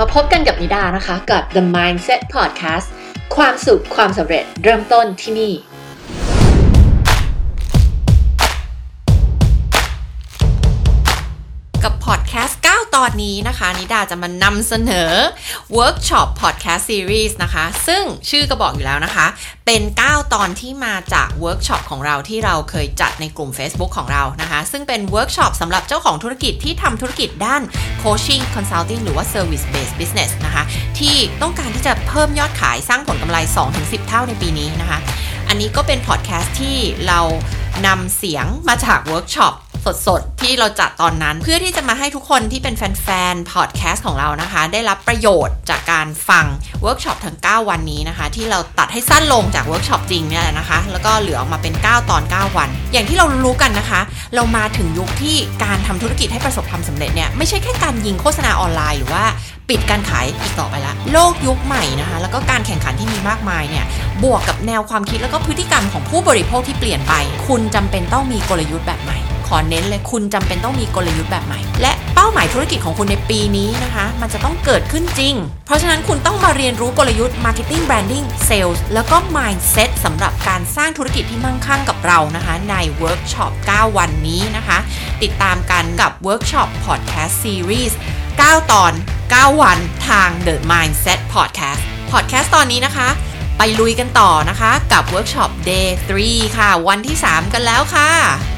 มาพบกันกับนิดานะคะ กับ The Mindset Podcast ความสุขความสำเร็จเริ่มต้นที่นี่ นี้นะคะ นิดาจะมานำเสนอ Workshop Podcast Series นะคะ ซึ่งชื่อก็บอกอยู่แล้วนะคะ เป็น 9 ตอนที่มาจากเวิร์กช็อปของเราที่เราเคยจัดในกลุ่ม Facebook ของเรานะคะ ซึ่งเป็นเวิร์กช็อปสำหรับเจ้าของธุรกิจที่ทำธุรกิจด้าน Coaching Consulting หรือว่า Service Based Business นะคะ ที่ต้องการที่จะเพิ่มยอดขายสร้างผลกำไร 2-10 เท่าในปีนี้นะคะ อันนี้ก็เป็นพอดแคสต์ที่เรานำเสียงมาจากเวิร์กช็อป สดๆ ที่เราจัดตอนนั้น เพื่อที่จะมาให้ทุกคนที่เป็นแฟนๆ พอดแคสต์ของเรานะคะ ได้รับประโยชน์จากการฟังเวิร์กช็อปทั้ง 9 วันนี้นะคะ ที่เราตัดให้สั้นลงจากเวิร์กช็อปจริงเนี่ยแหละนะคะ แล้วก็เหลือออกมาเป็น 9 ตอน 9 วัน อย่างที่เรารู้กันนะคะ เรามาถึงยุคที่การทำธุรกิจให้ประสบความสำเร็จเนี่ยไม่ใช่แค่การยิงโฆษณาออนไลน์หรือว่าปิดการขายอีกต่อไปละโลกยุคใหม่นะคะ แล้วก็การแข่งขันที่มีมากมายเนี่ยบวกกับแนวความคิดแล้วก็พฤติกรรมของผู้บริโภคที่เปลี่ยนไป คุณจำเป็นต้องมีกลยุทธ์แบบใหม่ ขอเน้นเลยคุณจำเป็นต้องมีกลยุทธ์แบบใหม่ และเป้าหมายธุรกิจของคุณในปีนี้นะคะ มันจะต้องเกิดขึ้นจริง เพราะฉะนั้นคุณต้องมาเรียนรู้กลยุทธ์ Marketing Branding Sales แล้วก็ Mindset สำหรับการสร้างธุรกิจที่มั่งคั่งกับเรานะคะ ในเวิร์กช็อป 9 วันนี้นะคะ ติดตามกันกับเวิร์กช็อป Podcast Series 9 ตอน 9 วันทาง The Mindset Podcast Podcast ตอนนี้นะคะไปลุยกันต่อนะคะกับเวิร์กช็อป Day 3 ค่ะ วันที่ 3 กันแล้วค่ะ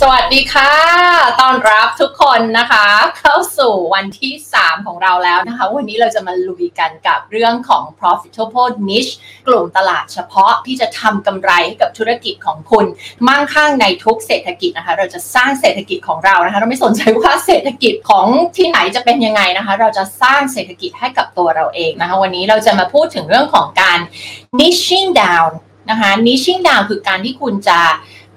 สวัสดีค่ะ ต้อนรับทุกคนนะคะ เข้าสู่วันที่ 3 ของเราแล้วนะคะ วันนี้เราจะมาลุยกันกับเรื่องของ profitable niche กลุ่มตลาดเฉพาะที่จะทำกำไรให้กับธุรกิจของคุณ มั่งคั่งในทุกเศรษฐกิจนะคะ เราจะสร้างเศรษฐกิจของเรานะคะ เราไม่สนใจว่าเศรษฐกิจของที่ไหนจะเป็นยังไงนะคะ เราจะสร้างเศรษฐกิจให้กับตัวเราเองนะคะ วันนี้เราจะมาพูดถึงเรื่องของการ niching down นะคะ niching down คือการที่คุณจะ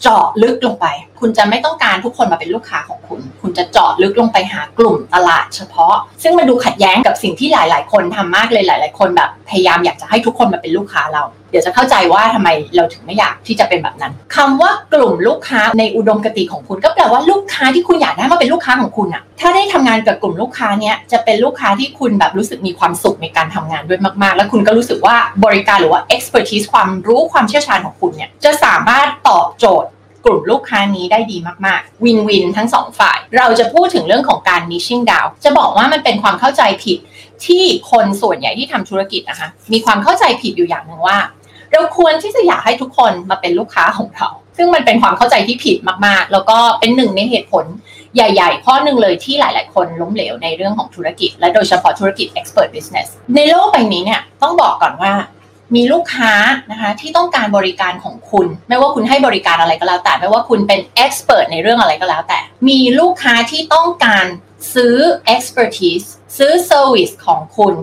เจาะลึกลงไป คุณจะไม่ต้องการทุกคนมาเป็นลูกค้าของคุณ คุณจะเจาะลึกลงไปหากลุ่มตลาดเฉพาะ ซึ่งมันดูขัดแย้งกับสิ่งที่หลาย ๆ คนทำมากเลยหลาย ๆ คนแบบพยายามอยากจะให้ทุกคนมาเป็นลูกค้าเรา เดี๋ยวจะเข้าใจว่าทำไมเราถึงไม่อยากที่จะเป็นแบบนั้นคำว่ากลุ่มลูกค้าในอุดมคติของคุณ ก็แปลว่าลูกค้าที่คุณอยากได้มาเป็นลูกค้าของคุณอะถ้าได้ทำงานกับกลุ่มลูกค้าเนี้ยจะเป็นลูกค้าที่คุณแบบรู้สึกมีความสุขในการทำงานด้วยมาก ๆ แล้วคุณก็รู้สึกว่าบริการหรือว่า expertise ความรู้ความเชี่ยวชาญของคุณเนี่ยจะสามารถตอบโจทย์ กลุ่มลูกค้านี้ได้ดีมากๆ วินวินทั้งสองฝ่าย เราจะพูดถึงเรื่องของการ niching down จะบอกว่ามันเป็นความเข้าใจผิดที่คนส่วนใหญ่ที่ทำธุรกิจนะคะมีความเข้าใจผิดอยู่อย่างหนึ่งว่า เราควรที่จะอยากให้ทุกคนมาเป็นลูกค้าของเรา ซึ่งมันเป็นความเข้าใจที่ผิดมากๆ แล้วก็เป็นหนึ่งในเหตุผลใหญ่ๆ ข้อหนึ่งเลยที่หลายๆ คนล้มเหลวในเรื่องของธุรกิจ และโดยเฉพาะธุรกิจ expert business ในโลกใบนี้เนี่ยต้องบอกก่อนว่า มีลูกค้านะคะที่ต้องการบริการของคุณ ไม่ว่าคุณให้บริการอะไรก็แล้วแต่ ไม่ว่าคุณเป็นเอ็กซ์เพรสในเรื่องอะไรก็แล้วแต่ มีลูกค้าที่ต้องการซื้อ expertise ซื้อ service ของคุณ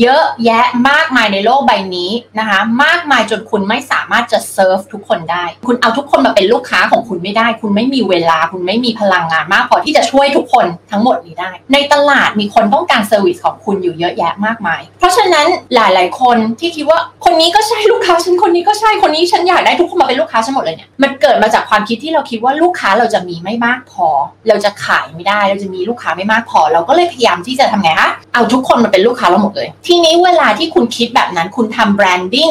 เยอะแยะมากมายในโลกใบนี้นะคะ มากมายจนคุณไม่สามารถจะเซิร์ฟทุกคนได้ คุณเอาทุกคนมาเป็นลูกค้าของคุณไม่ได้ คุณไม่มีเวลา คุณไม่มีพลังงานมากพอที่จะช่วยทุกคนทั้งหมดนี้ได้ ในตลาดมีคนต้องการ service ของคุณอยู่เยอะแยะมากมาย เพราะฉะนั้นหลาย ๆ คนที่คิดว่าคนนี้ก็ใช่ลูกค้าฉันคนนี้ก็ใช่คนนี้ฉันอยากได้ทุกคนมาเป็นลูกค้าฉันหมดเลยเนี่ยมันเกิดมาจากความคิดที่เราคิดว่าลูกค้าเราจะมีไม่มากพอ เราจะขายไม่ได้ เราจะมีลูกค้าไม่มากพอ เราก็เลยพยายามที่จะทำไงคะเอาทุกคนมาเป็นลูกค้าเราหมดเลยทีนี้เวลาที่คุณคิดแบบนั้นคุณทำ branding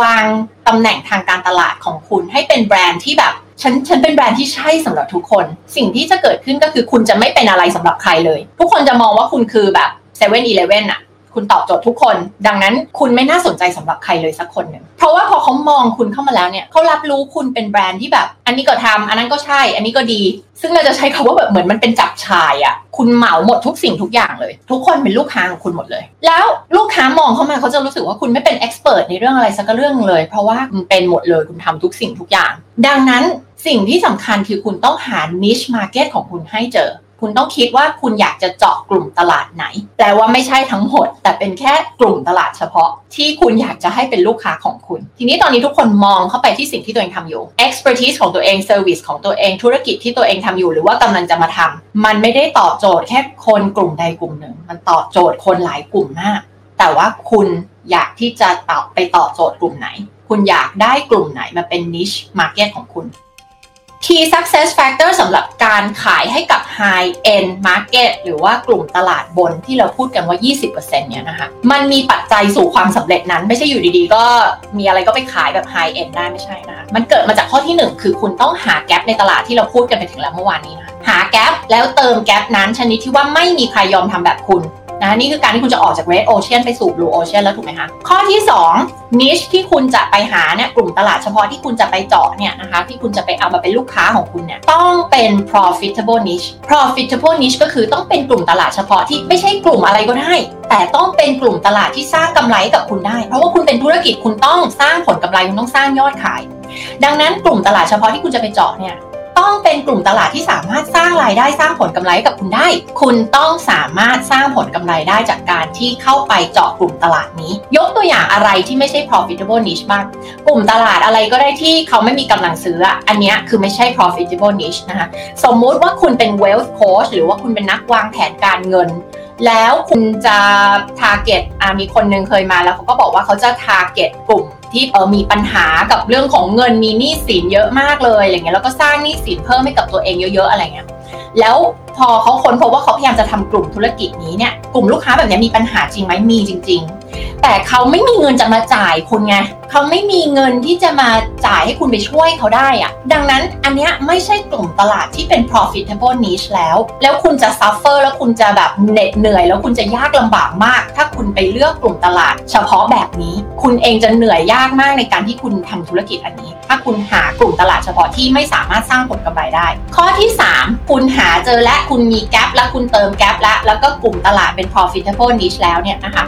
วางตำแหน่งทางการตลาดของคุณให้เป็นแบรนด์ที่แบบฉันฉันเป็นแบรนด์ที่ใช่สำหรับทุกคน สิ่งที่จะเกิดขึ้นก็คือคุณจะไม่เป็นอะไรสำหรับใครเลย ทุกคนจะมองว่าคุณคือแบบเซเว่นอีเลฟเว่นอะ คุณตอบโจทย์ทุกคน ดังนั้นคุณไม่น่าสนใจสำหรับใครเลยสักคนหนึ่งเพราะว่าพอเขามองคุณเข้ามาแล้วเนี่ยเขารับรู้คุณเป็นแบรนด์ที่แบบ อันนี้ก็ทำอันนั้นก็ใช่ อันนี้ก็ดี ซึ่งเราจะใช้คาว่าแบบเหมือนมันเป็นจับชายอะ่ะคุณเหมาหมดทุกสิ่งทุกอย่างเลย ทุกคนเป็นลูกค้าของคุณหมดเลย แล้วลูกค้ามองเข้ามาเขาจะรู้สึกว่าคุณไม่เป็นเอ็กซ์เพรสในเรื่องอะไรสักเรื่องเลย เพราะว่าคุณเป็นหมดเลยคุณทำทุกสิ่งทุกอย่าง ดังนั้นสิ่งที่สำคัญคือคุณต้องหา niche market ของคุณให้เจอ คุณต้องคิดว่าคุณอยากจะเจาะกลุ่มตลาดไหนแต่ว่าไม่ใช่ทั้งหมด แต่เป็นแค่กลุ่มตลาดเฉพาะ ที่คุณอยากจะให้เป็นลูกค้าของคุณ ทีนี้ตอนนี้ทุกคนมองเข้าไปที่สิ่งที่ตัวเองทำอยู่ expertise ของตัวเอง service ของตัวเองธุรกิจที่ตัวเองทำอยู่ หรือว่ากำลังจะมาทำมันไม่ได้ตอบโจทย์แค่คนกลุ่มใดกลุ่มหนึ่ง มันตอบโจทย์คนหลายกลุ่มมาก แต่ว่าคุณอยากที่จะตอบไปตอบโจทย์กลุ่มไหน คุณอยากได้กลุ่มไหนมาเป็น niche market ของคุณ Key Success Factor สำหรับการขายให้กับ High End Market หรือว่ากลุ่มตลาดบนที่เราพูดกันว่า 20%เนี่ยนะคะ มันมีปัจจัยสู่ความสำเร็จนั้น ไม่ใช่อยู่ดีๆ ก็มีอะไรก็ไปขายแบบ High End ได้ไม่ใช่นะคะ มันเกิดมาจากข้อที่ 1 คือคุณต้องหาแกลบในตลาดที่เราพูดกันไปถึงแล้วเมื่อวานนี้นะหาแกลบแล้วเติมแกลบนั้นชนิดที่ว่าไม่มีใครยอมทำแบบคุณ นะนี่คือการที่คุณจะออกจาก Red Ocean ไปสู่ Blue Ocean แล้วถูกไหมคะ ข้อที่ 2 niche ที่คุณจะไปหาเนี่ยกลุ่มตลาดเฉพาะที่คุณจะไปเจาะเนี่ยนะคะที่คุณจะไปเอามาเป็นลูกค้าของคุณเนี่ยต้องเป็น profitable niche profitable niche ก็คือต้องเป็นกลุ่มตลาดเฉพาะที่ไม่ใช่กลุ่มอะไรก็ได้ แต่ต้องเป็นกลุ่มตลาดที่สร้างกำไรกับคุณได้ เพราะว่าคุณเป็นธุรกิจคุณต้องสร้างผลกำไรคุณต้องสร้างยอดขาย ดังนั้นกลุ่มตลาดเฉพาะที่คุณจะไปเจาะเนี่ย ต้องเป็นกลุ่มตลาดที่สามารถสร้างรายได้สร้างผลกำไรกับคุณได้ คุณต้องสามารถสร้างผลกำไรได้จากการที่เข้าไปเจาะกลุ่มตลาดนี้ ยกตัวอย่างอะไรที่ไม่ใช่ profitable niche บ้าง กลุ่มตลาดอะไรก็ได้ที่เขาไม่มีกำลังซื้ออันนี้คือไม่ใช่ profitable niche นะคะสมมุติว่าคุณเป็น wealth coach หรือว่าคุณเป็นนักวางแผนการเงินแล้วคุณจะ target มีคนนึงเคยมาแล้วเขาก็บอกว่าเขาจะ target กลุ่ม ที่เออมีปัญหากับเรื่องของเงินมีหนี้สินเยอะมากเลยอะไรเงี้ยแล้วก็สร้างหนี้สินเพิ่มให้กับตัวเองเยอะ ๆ อะไรเงี้ยแล้วพอเขาค้นพบว่าเขาพยายามจะทำกลุ่มธุรกิจนี้เนี่ยกลุ่มลูกค้าแบบนี้มีปัญหาจริงไหมมีจริง ๆ แต่เขาไม่มีเงินจะมาจ่ายคุณไง เขาไม่มีเงินที่จะมาจ่ายให้คุณไปช่วยเขาได้อะดังนั้นอันนี้ไม่ใช่กลุ่มตลาดที่เป็น profitable niche แล้ว แล้วคุณจะ suffer แล้วคุณจะแบบเหน็ดเหนื่อย แล้วคุณจะยากลำบากมาก ถ้าคุณไปเลือกกลุ่มตลาด เฉพาะแบบนี้ คุณเองจะเหนื่อยยากมากในการที่คุณทำธุรกิจอันนี้ ถ้าคุณหากลุ่มตลาดเฉพาะที่ไม่สามารถสร้างผลกำไรได้ ข้อที่ 3 คุณหาเจอและคุณมีแกลบและคุณเติมแกลบและแล้วก็กลุ่มตลาดเป็น profitable niche แล้วเนี่ยนะคะ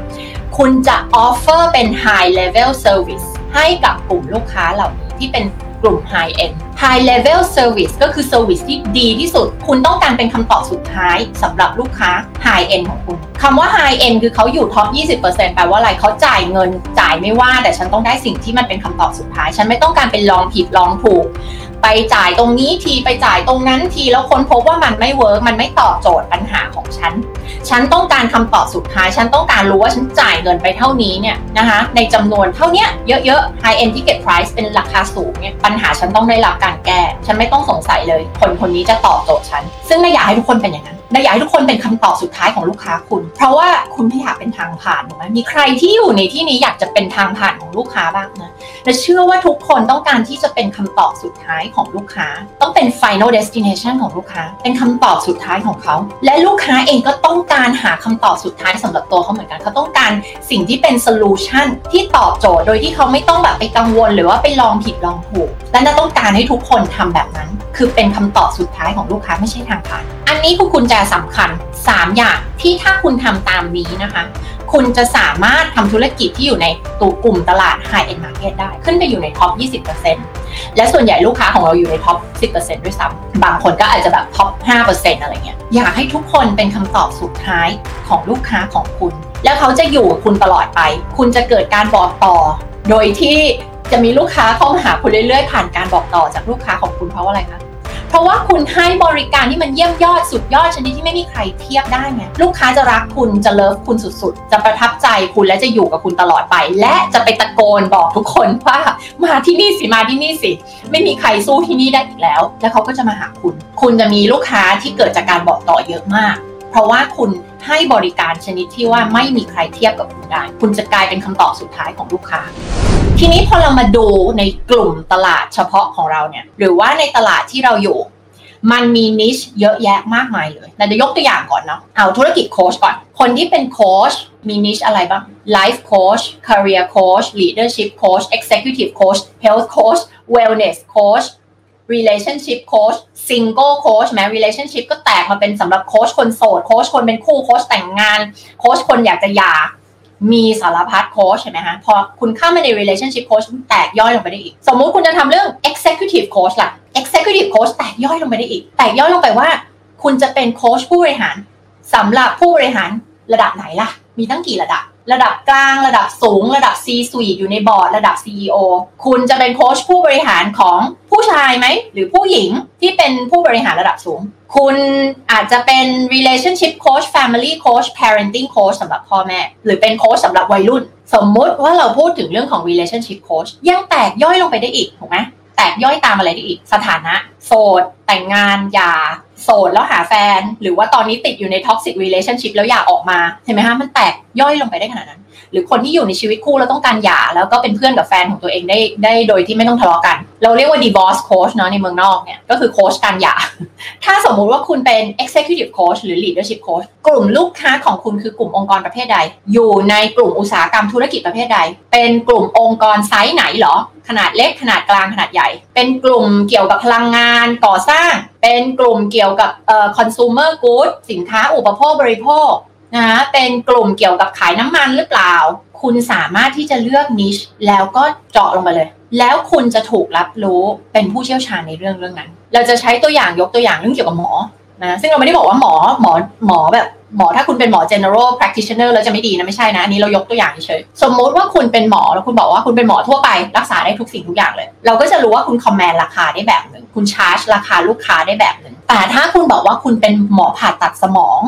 คุณจะ offer เป็น high level service ให้กับกลุ่มลูกค้าเหล่านี้ที่เป็นกลุ่ม high end high level service ก็คือ service ที่ดีที่สุด คุณต้องการเป็นคำตอบสุดท้ายสำหรับลูกค้า high end ของคุณคำว่า high end คือเขาอยู่ท็อป 20%แปลว่าอะไรเขาจ่ายเงินจ่ายไม่ว่า แต่ฉันต้องได้สิ่งที่มันเป็นคำตอบสุดท้าย ฉันไม่ต้องการเป็นลองผิดลองถูก ไปจ่ายตรงนี้ทีไปจ่ายตรงนั้นทีแล้วค้นพบว่ามันไม่ work มันไม่ตอบโจทย์ปัญหาของฉัน ฉันต้องการคำตอบสุดท้าย ฉันต้องการรู้ว่าฉันจ่ายเงินไปเท่านี้เนี่ยนะคะในจำนวนเท่านี้เยอะๆ high end ticket price เป็นราคาสูงเนี่ยปัญหาฉันต้องได้รับการแก้ ฉันไม่ต้องสงสัยเลย คนคนนี้จะตอบโจทย์ฉัน ซึ่งนาอยากให้ทุกคนเป็นอย่างนั้นนาอยากให้ทุกคนเป็นคำตอบสุดท้ายของลูกค้าคุณ เพราะว่าคุณไม่อยากเป็นทางผ่านถูกไหมมีใครที่อยู่ในที่นี้อยากจะเป็นทางผ่านของลูกค้าบ้างนะ และเชื่อว่าทุกคนต้องการที่จะเป็นคำตอบสุดท้ายของลูกค้า ต้องเป็น final destination ของลูกค้า เป็นคำตอบสุดท้ายของเขา และลูกค้าเองก็ต้องการหาคำตอบสุดท้ายสำหรับตัวเขาเหมือนกัน เขาต้องการสิ่งที่เป็น solution ที่ตอบโจทย์ โดยที่เขาไม่ต้องแบบไปกังวล หรือว่าไปลองผิดลองถูก และน่าต้องการให้ทุกคนทำแบบนั้น คือเป็นคำตอบสุดท้ายของลูกค้าไม่ใช่ทางผ่านอันนี้คือกุญแจสำคัญ 3 อย่างที่ถ้าคุณทำตามนี้นะคะ คุณจะสามารถทำธุรกิจที่อยู่ในตัวกลุ่มตลาด High End Market ได้ ขึ้นไปอยู่ใน top 20%และส่วนใหญ่ลูกค้าของเราอยู่ใน top 10%ด้วยซ้ำบางคนก็อาจจะแบบ top 5%อะไรเงี้ยอยากให้ทุกคนเป็นคำตอบสุดท้ายของลูกค้าของคุณ แล้วเขาจะอยู่กับคุณตลอดไป คุณจะเกิดการบอกต่อ โดยที่จะมีลูกค้าเข้ามาหาคุณเรื่อยๆ ผ่านการบอกต่อจากลูกค้าของคุณเพราะอะไรคะ เพราะว่าคุณให้บริการที่มันเยี่ยมยอดสุดยอดชนิดที่ไม่มีใครเทียบได้ไงลูกค้าจะรักคุณจะ love คุณสุดๆ จะประทับใจคุณและจะอยู่กับคุณตลอดไป และจะไปตะโกนบอกทุกคนว่ามาที่นี่สิมาที่นี่สิ ไม่มีใครสู้ที่นี่ได้อีกแล้ว แล้วเขาก็จะมาหาคุณ คุณจะมีลูกค้าที่เกิดจากการบอกต่อเยอะมาก เพราะว่าคุณให้บริการชนิดที่ว่าไม่มีใครเทียบกับคุณได้ คุณจะกลายเป็นคำตอบสุดท้ายของลูกค้า ทีนี้พอเรามาดูในกลุ่มตลาดเฉพาะของเราเนี่ยหรือว่าในตลาดที่เราอยู่ มันมีนิชเยอะแยะมากมายเลยเราจะยกตัวอย่างก่อนเนาะเอาธุรกิจโค้ชก่อน คนที่เป็นโค้ชมีนิชอะไรบ้าง Life Coach Career Coach Leadership Coach Executive Coach Health Coach Wellness Coach Relationship Coach Single Coach แม้ Relationship ก็แตกมาเป็นสำหรับโค้ชคนโสด โค้ชคนเป็นคู่ โค้ชแต่งงาน โค้ชคนอยากจะหย่า มีสารพัดโค้ชใช่ไหมฮะ พอคุณเข้ามาใน relationship coach แตกย่อยลงไปได้อีก สมมุติคุณจะทำเรื่อง executive coach ล่ะ executive coach แตกย่อยลงไปได้อีก แตกย่อยลงไปว่า คุณจะเป็นโค้ชผู้บริหารสำหรับผู้บริหารระดับไหนล่ะ มีตั้งกี่ระดับ ระดับกลางระดับสูง ระดับ C suite อยู่ในบอร์ดระดับ CEO คุณจะเป็นโค้ชผู้บริหารของผู้ชายไหม หรือผู้หญิงที่เป็นผู้บริหารระดับสูง คุณอาจจะเป็น relationship coach family coach parenting coach สำหรับพ่อแม่ หรือเป็นโค้ชสำหรับวัยรุ่น สมมุติว่าเราพูดถึงเรื่องของ relationship coach ยังแตกย่อยลงไปได้อีกถูกไหมแตกย่อยตามอะไรได้อีก สถานะ โสด แต่งงานหย่า โสดแล้วหาแฟน หรือว่าตอนนี้ติดอยู่ในท็อกซิก relationship แล้วอยากออกมาเห็นไหมฮะมันแตกย่อยลงไปได้ขนาดนั้น หรือคนที่อยู่ในชีวิตคู่แล้วต้องการหย่าแล้วก็เป็นเพื่อนกับแฟนของตัวเองได้ได้โดยที่ไม่ต้องทะเลาะกัน เราเรียกว่า divorce coach เนาะในเมืองนอกเนี่ยก็คือโค้ชการหย่า ถ้าสมมุติว่าคุณเป็น executive coach หรือ leadership coach กลุ่มลูกค้าของคุณคือกลุ่มองค์กรประเภทใด อยู่ในกลุ่มอุตสาหกรรมธุรกิจประเภทใด เป็นกลุ่มองค์กรไซส์ไหนเหรอ ขนาดเล็กขนาดกลางขนาดใหญ่ เป็นกลุ่มเกี่ยวกับพลังงานก่อสร้าง เป็นกลุ่มเกี่ยวกับเอ่อ consumer good สินค้าอุปโภคบริโภคนะเป็นกลุ่มเกี่ยวกับขายน้ำมันหรือเปล่า คุณสามารถที่จะเลือกนิชแล้วก็เจาะลงไปเลย แล้วคุณจะถูกรับรู้เป็นผู้เชี่ยวชาญในเรื่องเรื่องนั้น เราจะใช้ตัวอย่างยกตัวอย่างเรื่องเกี่ยวกับหมอ นะซึ่งเราไม่ได้บอกว่าหมอหมอหมอแบบหมอถ้าคุณเป็นหมอ general practitioner แล้วจะไม่ดีนะไม่ใช่นะอันนี้เรายกตัวอย่างเฉยสมมุติว่าคุณเป็นหมอแล้วคุณบอกว่าคุณเป็นหมอทั่วไปรักษาได้ทุกสิ่งทุกอย่างเลย เราก็จะรู้ว่าคุณ command ราคาได้แบบหนึ่งคุณ charge ราคาลูกค้าได้แบบหนึ่งแต่ถ้าคุณบอกว่าคุณเป็นหมอผ่าตัดสมอง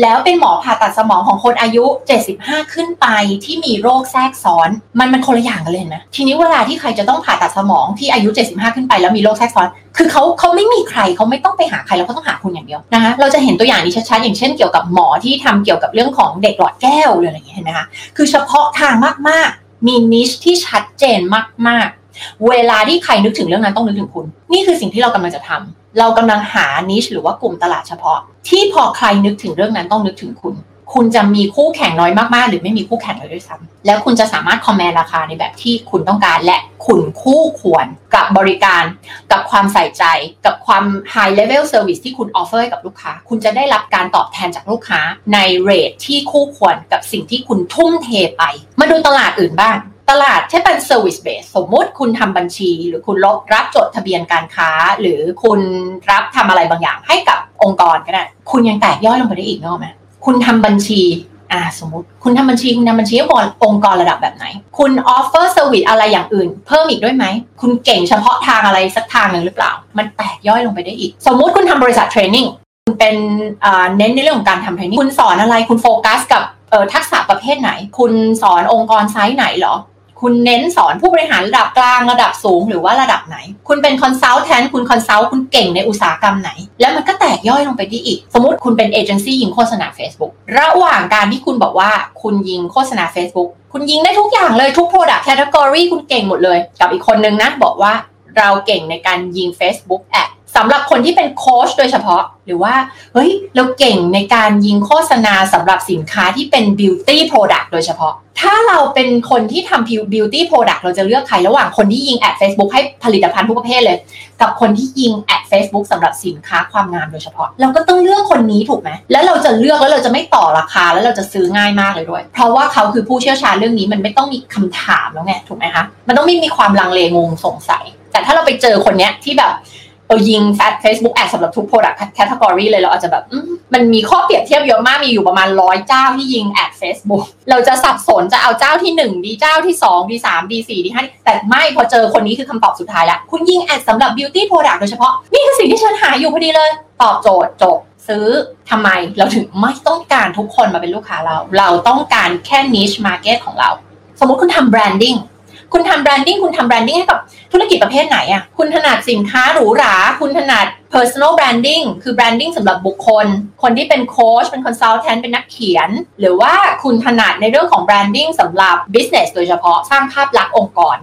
แล้วเป็นหมอผ่าตัดสมองของคนอายุ 75 ขึ้นไปที่มีโรคแทรกซ้อน มันมันคนละอย่างกันเลยนะ ทีนี้เวลาที่ใครจะต้องผ่าตัดสมองที่อายุ 75 ขึ้นไปแล้วมีโรคแทรกซ้อน คือเขาเขาไม่มีใครเขาไม่ต้องไปหาใครแล้วเขาต้องหาคุณอย่างเดียวนะคะ เราจะเห็นตัวอย่างนี้ชัดๆอย่างเช่นเกี่ยวกับหมอที่ทำเกี่ยวกับเรื่องของเด็กหลอดแก้วหรืออะไรอย่างเงี้ยเห็นไหมคะ คือเฉพาะทางมากๆ มีนิชที่ชัดเจนมากๆ เวลาที่ใครนึกถึงเรื่องนั้นต้องนึกถึงคุณ นี่คือสิ่งที่เรากำลังจะทำ เรากำลังหานิชหรือว่ากลุ่มตลาดเฉพาะ ที่พอใครนึกถึงเรื่องนั้นต้องนึกถึงคุณ คุณจะมีคู่แข่งน้อยมากๆ หรือไม่มีคู่แข่งเลยด้วยซ้ำแล้วคุณจะสามารถคอมแมนต์ราคาในแบบที่คุณต้องการ และคุณคู่ควรกับบริการ กับความใส่ใจ กับความ high level service ที่คุณออฟเฟอร์ให้กับลูกค้า คุณจะได้รับการตอบแทนจากลูกค้าใน rate ที่คู่ควรกับสิ่งที่คุณทุ่มเทไป มาดูตลาดอื่นบ้าง ตลาดที่เป็น service base สมมุติคุณทำบัญชี หรือคุณรับรับจดทะเบียนการค้า หรือคุณรับทำอะไรบางอย่างให้กับองค์กรก็ได้ คุณยังแตกย่อยลงไปได้อีกนะเห็นไหมคุณทำบัญชีอ่าสมมติ คุณทำบัญชีคุณทำบัญชีให้องค์กรระดับแบบไหน คุณ offer service อะไรอย่างอื่น เพิ่มอีกด้วยไหม คุณเก่งเฉพาะทางอะไรสักทางหนึ่งหรือเปล่า มันแตกย่อยลงไปได้อีก สมมุติคุณทำบริษัท trainingคุณเป็นเน้นในเรื่องของการทำ training คุณสอนอะไรคุณโฟกัสกับทักษะประเภทไหน คุณสอนองค์กรไซส์ไหนหรอ คุณเน้นสอนผู้บริหารระดับกลางระดับสูงหรือว่าระดับไหน คุณเป็น consultant คุณ consult คุณเก่งในอุตสาหกรรมไหน แล้วมันก็แตกย่อยลงไปได้อีก สมมติคุณเป็นเอเจนซี่ยิงโฆษณา Facebook ระหว่างการที่คุณบอกว่าคุณยิงโฆษณา Facebook คุณยิงได้ทุกอย่างเลยทุก Product Category คุณเก่งหมดเลย กับอีกคนนึงนะบอกว่าเราเก่งในการยิง Facebook Ad สำหรับคนที่เป็นโค้ชโดยเฉพาะ หรือว่าเฮ้ยเราเก่งในการยิงโฆษณาสำหรับสินค้าที่เป็น beauty product โดยเฉพาะ ถ้าเราเป็นคนที่ทำ beauty product เราจะเลือกใครระหว่างคนที่ยิงแอด Facebook ให้ผลิตภัณฑ์ทุกประเภทเลย กับคนที่ยิงแอด Facebook สำหรับสินค้าความงามโดยเฉพาะ เราก็ต้องเลือกคนนี้ถูกไหมแล้วเราจะเลือกแล้วเราจะไม่ต่อราคาแล้วเราจะซื้อง่ายมากเลยด้วย เพราะว่าเขาคือผู้เชี่ยวชาญเรื่องนี้มันไม่ต้องมีคำถามแล้วไงถูกไหมคะมันต้องไม่มีความลังเลงงสงสัย แต่ถ้าเราไปเจอคนเนี้ยที่แบบ เออยิงแฟด Facebook แอดสำหรับทุก Product Category เลยเราอาจจะแบบมันมีข้อเปรียบเทียบเยอะมากมีอยู่ประมาณร้อยเจ้าที่ยิงแอด Facebook เราจะสับสนจะเอาเจ้าที่ 1 ดีเจ้าที่ 2 ดี 3 ดี 4 ดี 5 แต่ไม่พอเจอคนนี้คือคำตอบสุดท้ายล้วคุณยิงแอดสำหรับ Beauty Product โดยเฉพาะ นี่คือสิ่งที่ฉันหาอยู่พอดีเลย ตอบโจทย์จบซื้อทำไมเราถึงไม่ต้องการทุกคนมาเป็นลูกค้าเรา เราต้องการแค่ niche market ของเรา สมมติคุณทำ branding คุณทำ branding คุณทำ branding ให้กับธุรกิจประเภทไหนอะ คุณถนัดสินค้าหรูหรา คุณถนัด personal branding คือ branding สำหรับบุคคล คนที่เป็นโค้ชเป็น consultant เป็นนักเขียน หรือว่าคุณถนัดในเรื่องของ branding สำหรับ business โดยเฉพาะสร้างภาพลักษณ์องค์กร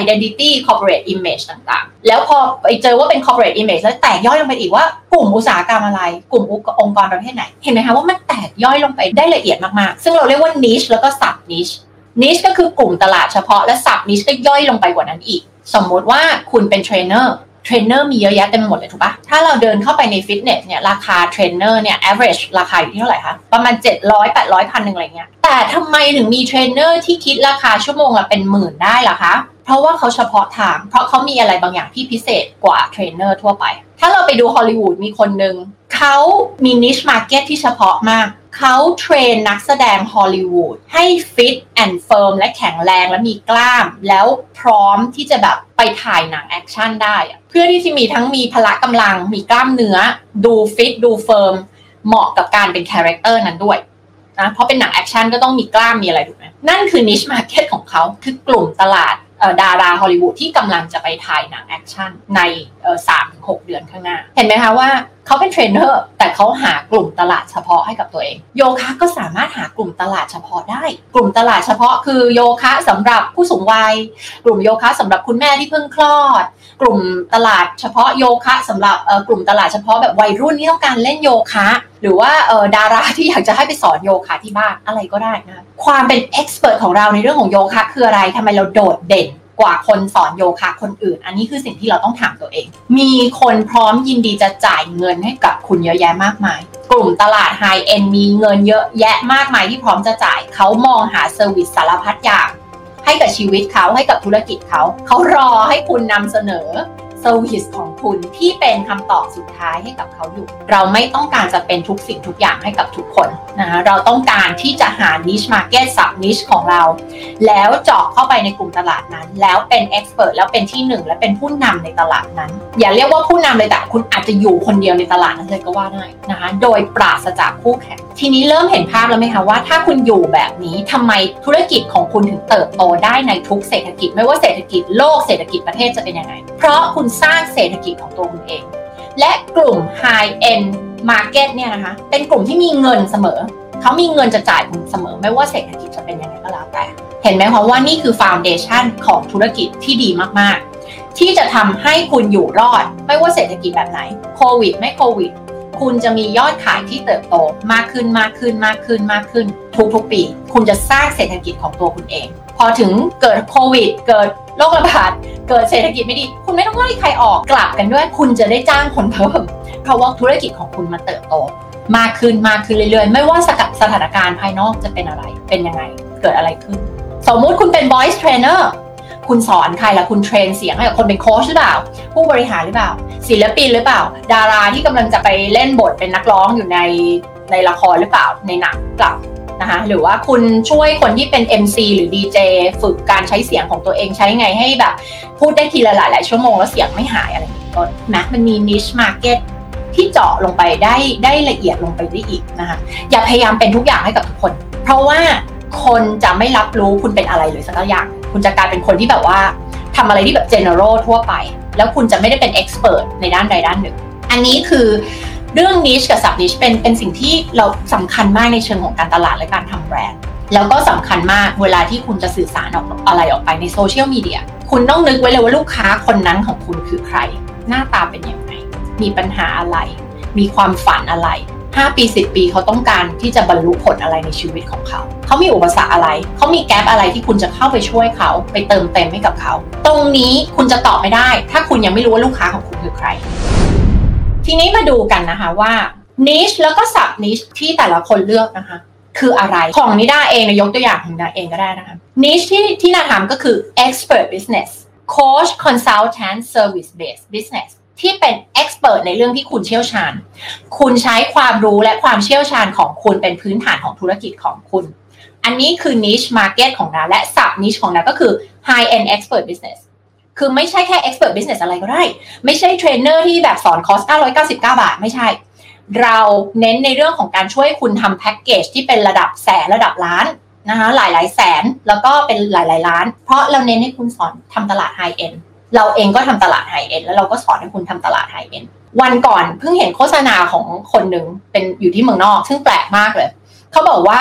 identity corporate image ต่างๆ แล้วพอไปเจอว่าเป็น corporate image แล้วแตกย่อยลงไปอีกว่ากลุ่มอุตสาหกรรมอะไร กลุ่มองค์กรประเภทไหน เห็นไหมคะว่ามันแตกย่อยลงไปได้ละเอียดมากๆ ซึ่งเราเรียกว่า niche แล้วก็ sub niche niche ก็คือกลุ่มตลาดเฉพาะและ sub niche ก็ย่อยลงไปกว่านั้นอีก สมมุติว่าคุณเป็นเทรนเนอร์เทรนเนอร์มีเยอะแยะเต็มไปหมดเลยถูกปะถ้าเราเดินเข้าไปในฟิตเนสเนี่ยราคาเทรนเนอร์เนี่ย average ราคาอยู่ที่เท่าไหร่คะ ประมาณ 700 800พันหนึ่งอะไรเงี้ย แต่ทำไมถึงมีเทรนเนอร์ที่คิดราคาชั่วโมงละเป็นหมื่นได้ล่ะคะ เพราะว่าเขาเฉพาะทาง เพราะเขามีอะไรบางอย่างที่พิเศษกว่าเทรนเนอร์ทั่วไป ถ้าเราไปดูฮอลลีวูดมีคนหนึ่งเขามี niche market ที่เฉพาะมาก เขา train นักแสดงฮอลลีวูดให้ fit and firm และแข็งแรงและมีกล้าม แล้วพร้อมที่จะแบบไปถ่ายหนังแอคชั่นได้เพื่อที่จะมีทั้งมีพละกำลัง มีกล้ามเนื้อ ดูฟิตดู firm เหมาะกับการเป็น character นั้นด้วยนะเพราะเป็นหนังแอคชั่นก็ต้องมีกล้ามมีอะไรถูกไหมนั่นคือ niche market ของเขาคือกลุ่มตลาดดาราฮอลลีวูดที่กำลังจะไปถ่ายหนังแอคชั่นในสามถึงหกเดือนข้างหน้า เห็นไหมคะว่า เขาเป็นเทรนเนอร์แต่เขาหากลุ่มตลาดเฉพาะให้กับตัวเอง โยคะก็สามารถหากลุ่มตลาดเฉพาะได้ กลุ่มตลาดเฉพาะคือโยคะสำหรับผู้สูงวัย กลุ่มโยคะสำหรับคุณแม่ที่เพิ่งคลอด กลุ่มตลาดเฉพาะโยคะสำหรับกลุ่มตลาดเฉพาะแบบวัยรุ่นที่ต้องการเล่นโยคะ หรือว่าดาราที่อยากจะให้ไปสอนโยคะที่บ้านอะไรก็ได้นะความเป็น expert ของเราในเรื่องของโยคะคืออะไรทำไมเราโดดเด่น กว่าคนสอนโยคะคนอื่น อันนี้คือสิ่งที่เราต้องถามตัวเอง มีคนพร้อมยินดีจะจ่ายเงินให้กับคุณเยอะแยะมากมาย กลุ่มตลาด high end มีเงินเยอะแยะมากมายที่พร้อมจะจ่าย เขามองหา service สารพัดอย่างให้กับชีวิตเขาให้กับธุรกิจเขา เขารอให้คุณนำเสนอ service ของคุณที่เป็นคำตอบสุดท้ายให้กับเขาอยู่ เราไม่ต้องการจะเป็นทุกสิ่งทุกอย่างให้กับทุกคนนะคะเราต้องการที่จะหา niche market sub niche ของเรา แล้วเจาะเข้าไปในกลุ่มตลาดนั้น แล้วเป็น expert แล้วเป็นที่หนึ่ง และเป็นผู้นำในตลาดนั้น อย่าเรียกว่าผู้นำเลยแต่คุณอาจจะอยู่คนเดียวในตลาดนั้นเลยก็ว่าได้นะคะโดยปราศจากคู่แข่ง ทีนี้เริ่มเห็นภาพแล้วไหมคะว่าถ้าคุณอยู่แบบนี้ทำไมธุรกิจของคุณถึงเติบโตได้ในทุกเศรษฐกิจ ไม่ว่าเศรษฐกิจโลกเศรษฐกิจประเทศจะเป็นยังไง เพราะคุณสร้างเศรษฐกิจของตัวคุณเอง และกลุ่ม high end market เนี่ยนะคะเป็นกลุ่มที่มีเงินเสมอ เขามีเงินจะจ่ายคุณเสมอ ไม่ว่าเศรษฐกิจจะเป็นยังไงก็แล้วแต่ เห็นไหมคะว่านี่คือฟ u n เดชันของธุรกิจที่ดีมากๆ ที่จะทำให้คุณอยู่รอด ไม่ว่าเศรษฐกิจแบบไหนโควิดไม่โควิด คุณจะมียอดขายที่เติบโตมากขึ้นมากขึ้นมากขึ้นมากขึ้น ทุกๆปี คุณจะสร้างเศรษฐกิจของตัวคุณเอง พอถึงเกิดโควิด เกิดโรคระบาดเกิดเศรษฐกิจไม่ดี คุณไม่ต้องไล่ใครออกกลับกันด้วย คุณจะได้จ้างคนเพิ่ม เพราะว่าธุรกิจของคุณมันเติบโต มากขึ้นมากขึ้นเรื่อยๆ ไม่ว่าสถานการณ์ภายนอกจะเป็นอะไรเป็นยังไง เกิดอะไรขึ้น สมมุติคุณเป็น voice trainer คุณสอนใครล่ะคุณเทรนเสียงให้กับคนเป็นโค้ชหรือเปล่า ผู้บริหารหรือเปล่า ศิลปินหรือเปล่า ดาราที่กำลังจะไปเล่นบทเป็นนักร้องอยู่ในในละครหรือเปล่าในหนังเปล่านะคะหรือว่าคุณช่วยคนที่เป็น MC หรือ DJ ฝึกการใช้เสียงของตัวเองใช้ไงให้แบบ พูดได้ทีละหลายหลายชั่วโมงแล้วเสียงไม่หายอะไรอย่างเงี้ยก็นะมันมี niche market ที่เจาะลงไปได้ได้ละเอียดลงไปได้อีกนะคะอย่าพยายามเป็นทุกอย่างให้กับทุกคน เพราะว่าคนจะไม่รับรู้คุณเป็นอะไรเลยสักอย่าง คุณจะกลายเป็นคนที่แบบว่าทำอะไรที่แบบ general ทั่วไป แล้วคุณจะไม่ได้เป็น expert ในด้านใดด้านหนึ่ง อันนี้คือเรื่อง niche กับ sub niche เป็นเป็นสิ่งที่เราสำคัญมากในเชิงของการตลาดและการทำแบรนด์แล้วก็สำคัญมากเวลาที่คุณจะสื่อสารออกอะไรออกไปในโซเชียลมีเดียคุณต้องนึกไว้เลยว่าลูกค้าคนนั้นของคุณคือใคร หน้าตาเป็นยังไง มีปัญหาอะไร มีความฝันอะไร 5 ปี 10 ปีเขาต้องการที่จะบรรลุผลอะไรในชีวิตของเขา เขามีอุปสรรคอะไร เขามีแกลบอะไรที่คุณจะเข้าไปช่วยเขา ไปเติมเต็มให้กับเขา ตรงนี้คุณจะตอบไม่ได้ ถ้าคุณยังไม่รู้ว่าลูกค้าของคุณคือใคร ทีนี้มาดูกันนะคะว่า niche แล้วก็ sub niche ที่แต่ละคนเลือกนะคะ คืออะไรของนิด้าเองนะยกตัวอย่างของนิด้าเองก็ได้นะคะ niche ที่ที่นาทำก็คือ expert business coach consultant service based business ที่เป็น expert ในเรื่องที่คุณเชี่ยวชาญ คุณใช้ความรู้และความเชี่ยวชาญของคุณเป็นพื้นฐานของธุรกิจของคุณ อันนี้คือ niche market ของนาและ sub niche ของนาก็คือ high end expert business คือไม่ใช่แค่ expert business อะไรก็ได้ ไม่ใช่เทรนเนอร์ที่แบบสอนคอร์ส999 บาท ไม่ใช่ เราเน้นในเรื่องของการช่วยคุณทำแพ็กเกจที่เป็นระดับแสนระดับล้านนะคะหลายหลายแสนแล้วก็เป็นหลายหลายล้าน เพราะเราเน้นให้คุณสอนทำตลาด high end เราเองก็ทำตลาด high end แล้วเราก็สอนให้คุณทำตลาด high end วันก่อนเพิ่งเห็นโฆษณาของคนหนึ่งเป็นอยู่ที่เมืองนอก ซึ่งแปลกมากเลย เขาบอกว่า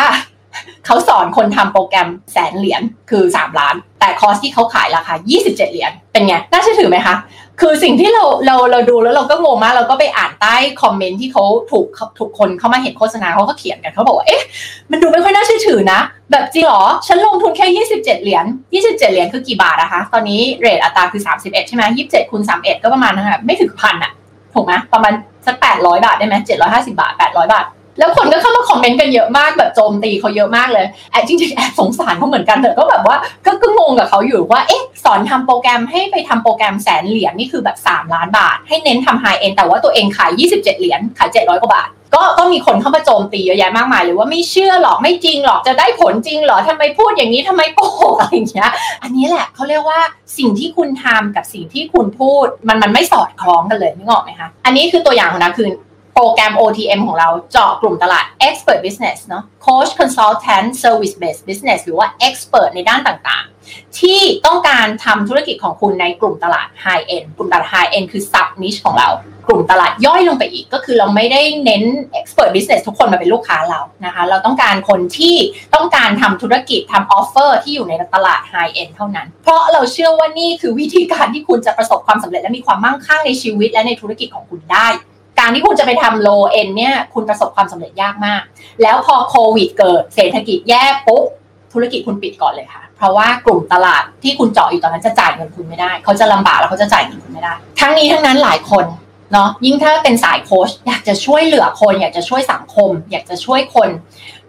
เขาสอนคนทำโปรแกรมแสนเหรียญคือสามล้าน แต่คอร์สที่เขาขายราคา 27 เหรียญ เป็นไง น่าเชื่อถือไหมคะ คือสิ่งที่เราเราเราดูแล้วเราก็งงมาก เราก็ไปอ่านใต้คอมเมนต์ที่เขาถูกถูกคนเข้ามาเห็นโฆษณาเขาก็เขียนกันเขาบอกว่า เอ๊ะ มันดูไม่ค่อยน่าเชื่อถือนะ แบบจริงหรอ ฉันลงทุนแค่ 27 เหรียญ 27 เหรียญคือกี่บาทนะคะ ตอนนี้เรทอัตราคือ 31 ใช่ไหม27คูณ31 ก็ประมาณนะคะไม่ถึงพันอะถูกไหมประมาณสัก800 บาทได้ไหม750 บาท 800 บาท แล้วคนก็เข้ามาคอมเมนต์กันเยอะมากแบบโจมตีเขาเยอะมากเลยแอบจริงๆแอบสงสารเขาเหมือนกันแต่ก็แบบว่าก็ก็งงกับเขาอยู่ว่าเอ๊ะสอนทำโปรแกรมให้ไปทำโปรแกรมแสนเหรียญนี่คือแบบ 3 ล้านบาท ให้เน้นทำไฮเอ็นแต่ว่าตัวเองขาย 27 เหรียญขาย 700 กว่าบาท ก็ก็มีคนเข้ามาโจมตีเยอะแยะมากมายเลยว่าไม่เชื่อหรอกไม่จริงหรอกจะได้ผลจริงหรอทำไมพูดอย่างนี้ทำไมโกหกอะไรอย่างเงี้ยอันนี้แหละเขาเรียกว่าสิ่งที่คุณทำกับสิ่งที่คุณพูดมันมันไม่สอดคล้องกันเลยนึกออกไหมคะอันนี้คือตัวอย่างของนะคือ โปรแกรม OTM ของเราเจาะกลุ่มตลาด Expert Business เนาะ Coach Consultant Service Based Business หรือว่า Expert ในด้านต่างๆ ที่ต้องการทำธุรกิจของคุณในกลุ่มตลาด High End กลุ่มตลาด High End คือ Sub Niche ของเรา กลุ่มตลาดย่อยลงไปอีก ก็คือเราไม่ได้เน้น Expert Business ทุกคนมาเป็นลูกค้าเรานะคะ เราต้องการคนที่ต้องการทำธุรกิจทำออฟเฟอร์ที่อยู่ในตลาด High End เท่านั้น เพราะเราเชื่อว่านี่คือวิธีการที่คุณจะประสบความสำเร็จและมีความมั่งคั่งในชีวิตและในธุรกิจของคุณได้ การที่คุณจะไปทำโลเอ็นเนี่ยคุณประสบความสำเร็จยากมาก แล้วพอโควิดเกิดเศรษฐกิจแย่ปุ๊บธุรกิจคุณปิดก่อนเลยค่ะ เพราะว่ากลุ่มตลาดที่คุณเจาะอยู่ตอนนั้นจะจ่ายเงินคุณไม่ได้ เขาจะลำบากแล้วเขาจะจ่ายเงินคุณไม่ได้ ทั้งนี้ทั้งนั้นหลายคนเนาะยิ่งถ้าเป็นสายโค้ชอยากจะช่วยเหลือคน อยากจะช่วยสังคม อยากจะช่วยคน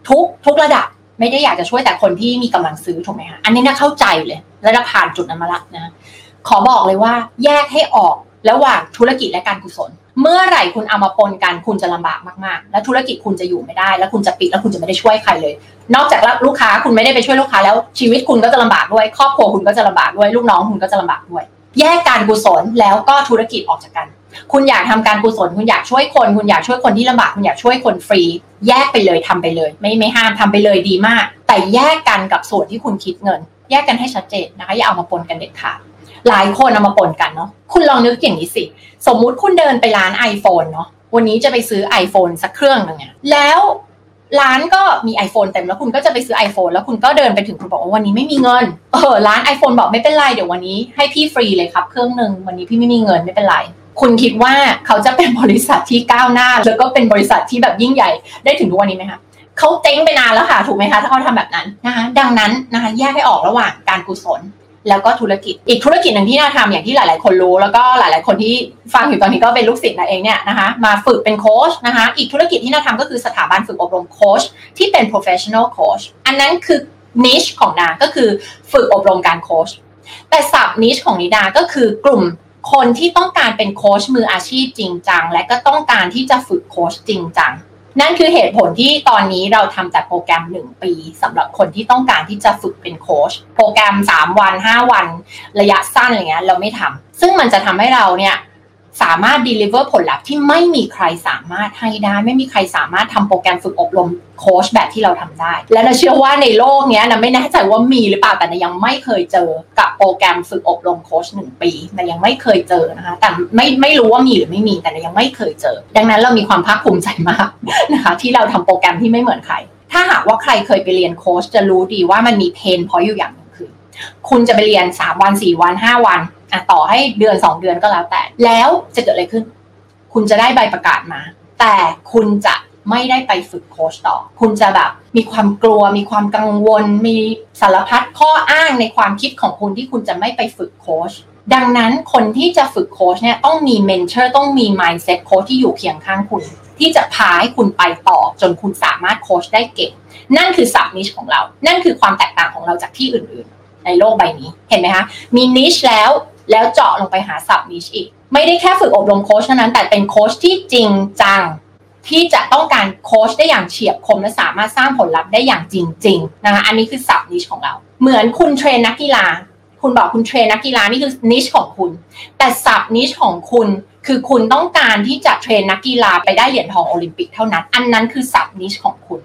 ทุกทุกระดับไม่ได้อยากจะช่วยแต่คนที่มีกำลังซื้อถูกไหมคะอันนี้น่าเข้าใจเลยแล้วเราผ่านจุดนั้นมาละนะขอบอกเลยว่าแยกให้ออกระหว่างธุรกิจและการกุศล เมื่อไหร่คุณเอามาปนกันคุณจะลำบากมากๆ และธุรกิจคุณจะอยู่ไม่ได้ แล้วคุณจะปิดแล้วคุณจะไม่ได้ช่วยใครเลย นอกจากลูกค้าคุณไม่ได้ไปช่วยลูกค้า แล้วชีวิตคุณก็จะลำบากด้วย ครอบครัวคุณก็จะลำบากด้วย ลูกน้องคุณก็จะลำบากด้วย แยกการกุศลแล้วก็ธุรกิจออกจากกัน คุณอยากทำการกุศลคุณอยากช่วยคน คุณอยากช่วยคนที่ลำบากคุณอยากช่วยคนฟรี แยกไปเลยทำไปเลย ไม่ไม่ห้ามทำไปเลยดีมาก แต่แยกกันกับส่วนที่คุณคิดเงิน แยกกันให้ชัดเจนนะคะอย่าเอามาปนกันเด็ดขาด หลายคนเอามาปนกันเนาะคุณลองนึกอย่างนี้สิ สมมุติคุณเดินไปร้าน iPhone เนาะวันนี้จะไปซื้อ iPhone สักเครื่องหนึ่งอะแล้วร้านก็มี iPhone เต็มแล้วคุณก็จะไปซื้อ iPhone แล้วคุณก็เดินไปถึงคุณบอกว่าวันนี้ไม่มีเงินเออร้าน iPhone บอกไม่เป็นไรเดี๋ยววันนี้ให้พี่ฟรีเลยครับเครื่องหนึ่งวันนี้พี่ไม่มีเงินไม่เป็นไรคุณคิดว่าเขาจะเป็นบริษัทที่ก้าวหน้า แล้วก็เป็นบริษัทที่แบบยิ่งใหญ่ได้ถึงทุกวันนี้ไหมคะเขาเจ๊งไปนานแล้วค่ะถูกไหมคะถ้าเขาทำแบบนั้นนะคะดังนั้นนะคะแยกให้ออกระหว่างการกุศล แล้วก็ธุรกิจ อีกธุรกิจหนึ่งที่น่าทำอย่างที่หลาย ๆ คนรู้ แล้วก็หลาย ๆ คนที่ฟังอยู่ตอนนี้ก็เป็นลูกศิษย์นะเองเนี่ยนะคะมาฝึกเป็นโค้ชนะคะอีกธุรกิจที่น่าทำก็คือสถาบันฝึกอบรมโค้ชที่เป็น professional coach อันนั้นคือ niche ของนาก็คือฝึกอบรมการโค้ชแต่สับ niche ของนิดาก็คือกลุ่มคนที่ต้องการเป็นโค้ชมืออาชีพจริงจังและก็ต้องการที่จะฝึกโค้ชจริงจัง นั่นคือเหตุผลที่ตอนนี้เราทำแต่โปรแกรม 1 ปีสำหรับคนที่ต้องการที่จะฝึกเป็นโค้ชโปรแกรม 3 วัน 5 วัน ระยะสั้นอะไรเงี้ยเราไม่ทำซึ่งมันจะทำให้เราเนี่ย สามารถ deliver ผลลัพธ์ที่ไม่มีใครสามารถให้ได้ ไม่มีใครสามารถทำโปรแกรมฝึกอบรมโค้ชแบบที่เราทำได้ และเราเชื่อว่าในโลกนี้นะไม่แน่ใจว่ามีหรือเปล่าแต่นะยังไม่เคยเจอกับโปรแกรมฝึกอบรมโค้ชหนึ่งปีนะยังไม่เคยเจอนะคะแต่ไม่ไม่รู้ว่ามีหรือไม่มีแต่นะยังไม่เคยเจอ ดังนั้นเรามีความภาคภูมิใจมากนะคะที่เราทำโปรแกรมที่ไม่เหมือนใคร ถ้าหากว่าใครเคยไปเรียนโค้ชจะรู้ดีว่ามันมีเพนพออยู่อย่างหนึ่งคือ คุณจะไปเรียน3วัน4วัน5วัน อะต่อให้เดือน 2 เดือนก็แล้วแต่ แล้วจะเกิดอะไรขึ้น คุณจะได้ใบประกาศมา แต่คุณจะไม่ได้ไปฝึกโค้ชต่อ คุณจะแบบมีความกลัว มีความกังวล มีสารพัดข้ออ้างในความคิดของคุณที่คุณจะไม่ไปฝึกโค้ชดังนั้นคนที่จะฝึกโค้ชเนี่ยต้องมี mentor ต้องมี mindset โค้ชที่อยู่เคียงข้างคุณ ที่จะพาให้คุณไปต่อ จนคุณสามารถโค้ชได้เก่ง นั่นคือ sub-niche ของเรา นั่นคือความแตกต่างของเราจากที่อื่นๆ ในโลกใบนี้เห็นไหมคะ มี niche แล้ว แล้วเจาะลงไปหา sub-niche อีก ไม่ได้แค่ฝึกอบรมโค้ชเท่านั้น แต่เป็นโค้ชที่จริงจัง ที่จะต้องการโค้ชได้อย่างเฉียบคมและสามารถสร้างผลลัพธ์ได้อย่างจริง ๆ นะคะ อันนี้คือ sub-niche ของเรา เหมือนคุณ train นักกีฬา คุณบอกคุณ train นักกีฬานี่คือ niche ของคุณ แต่ sub-niche ของคุณคือคุณต้องการที่จะ train นักกีฬาไปได้เหรียญทองโอลิมปิกเท่านั้น อันนั้นคือ sub-niche ของคุณ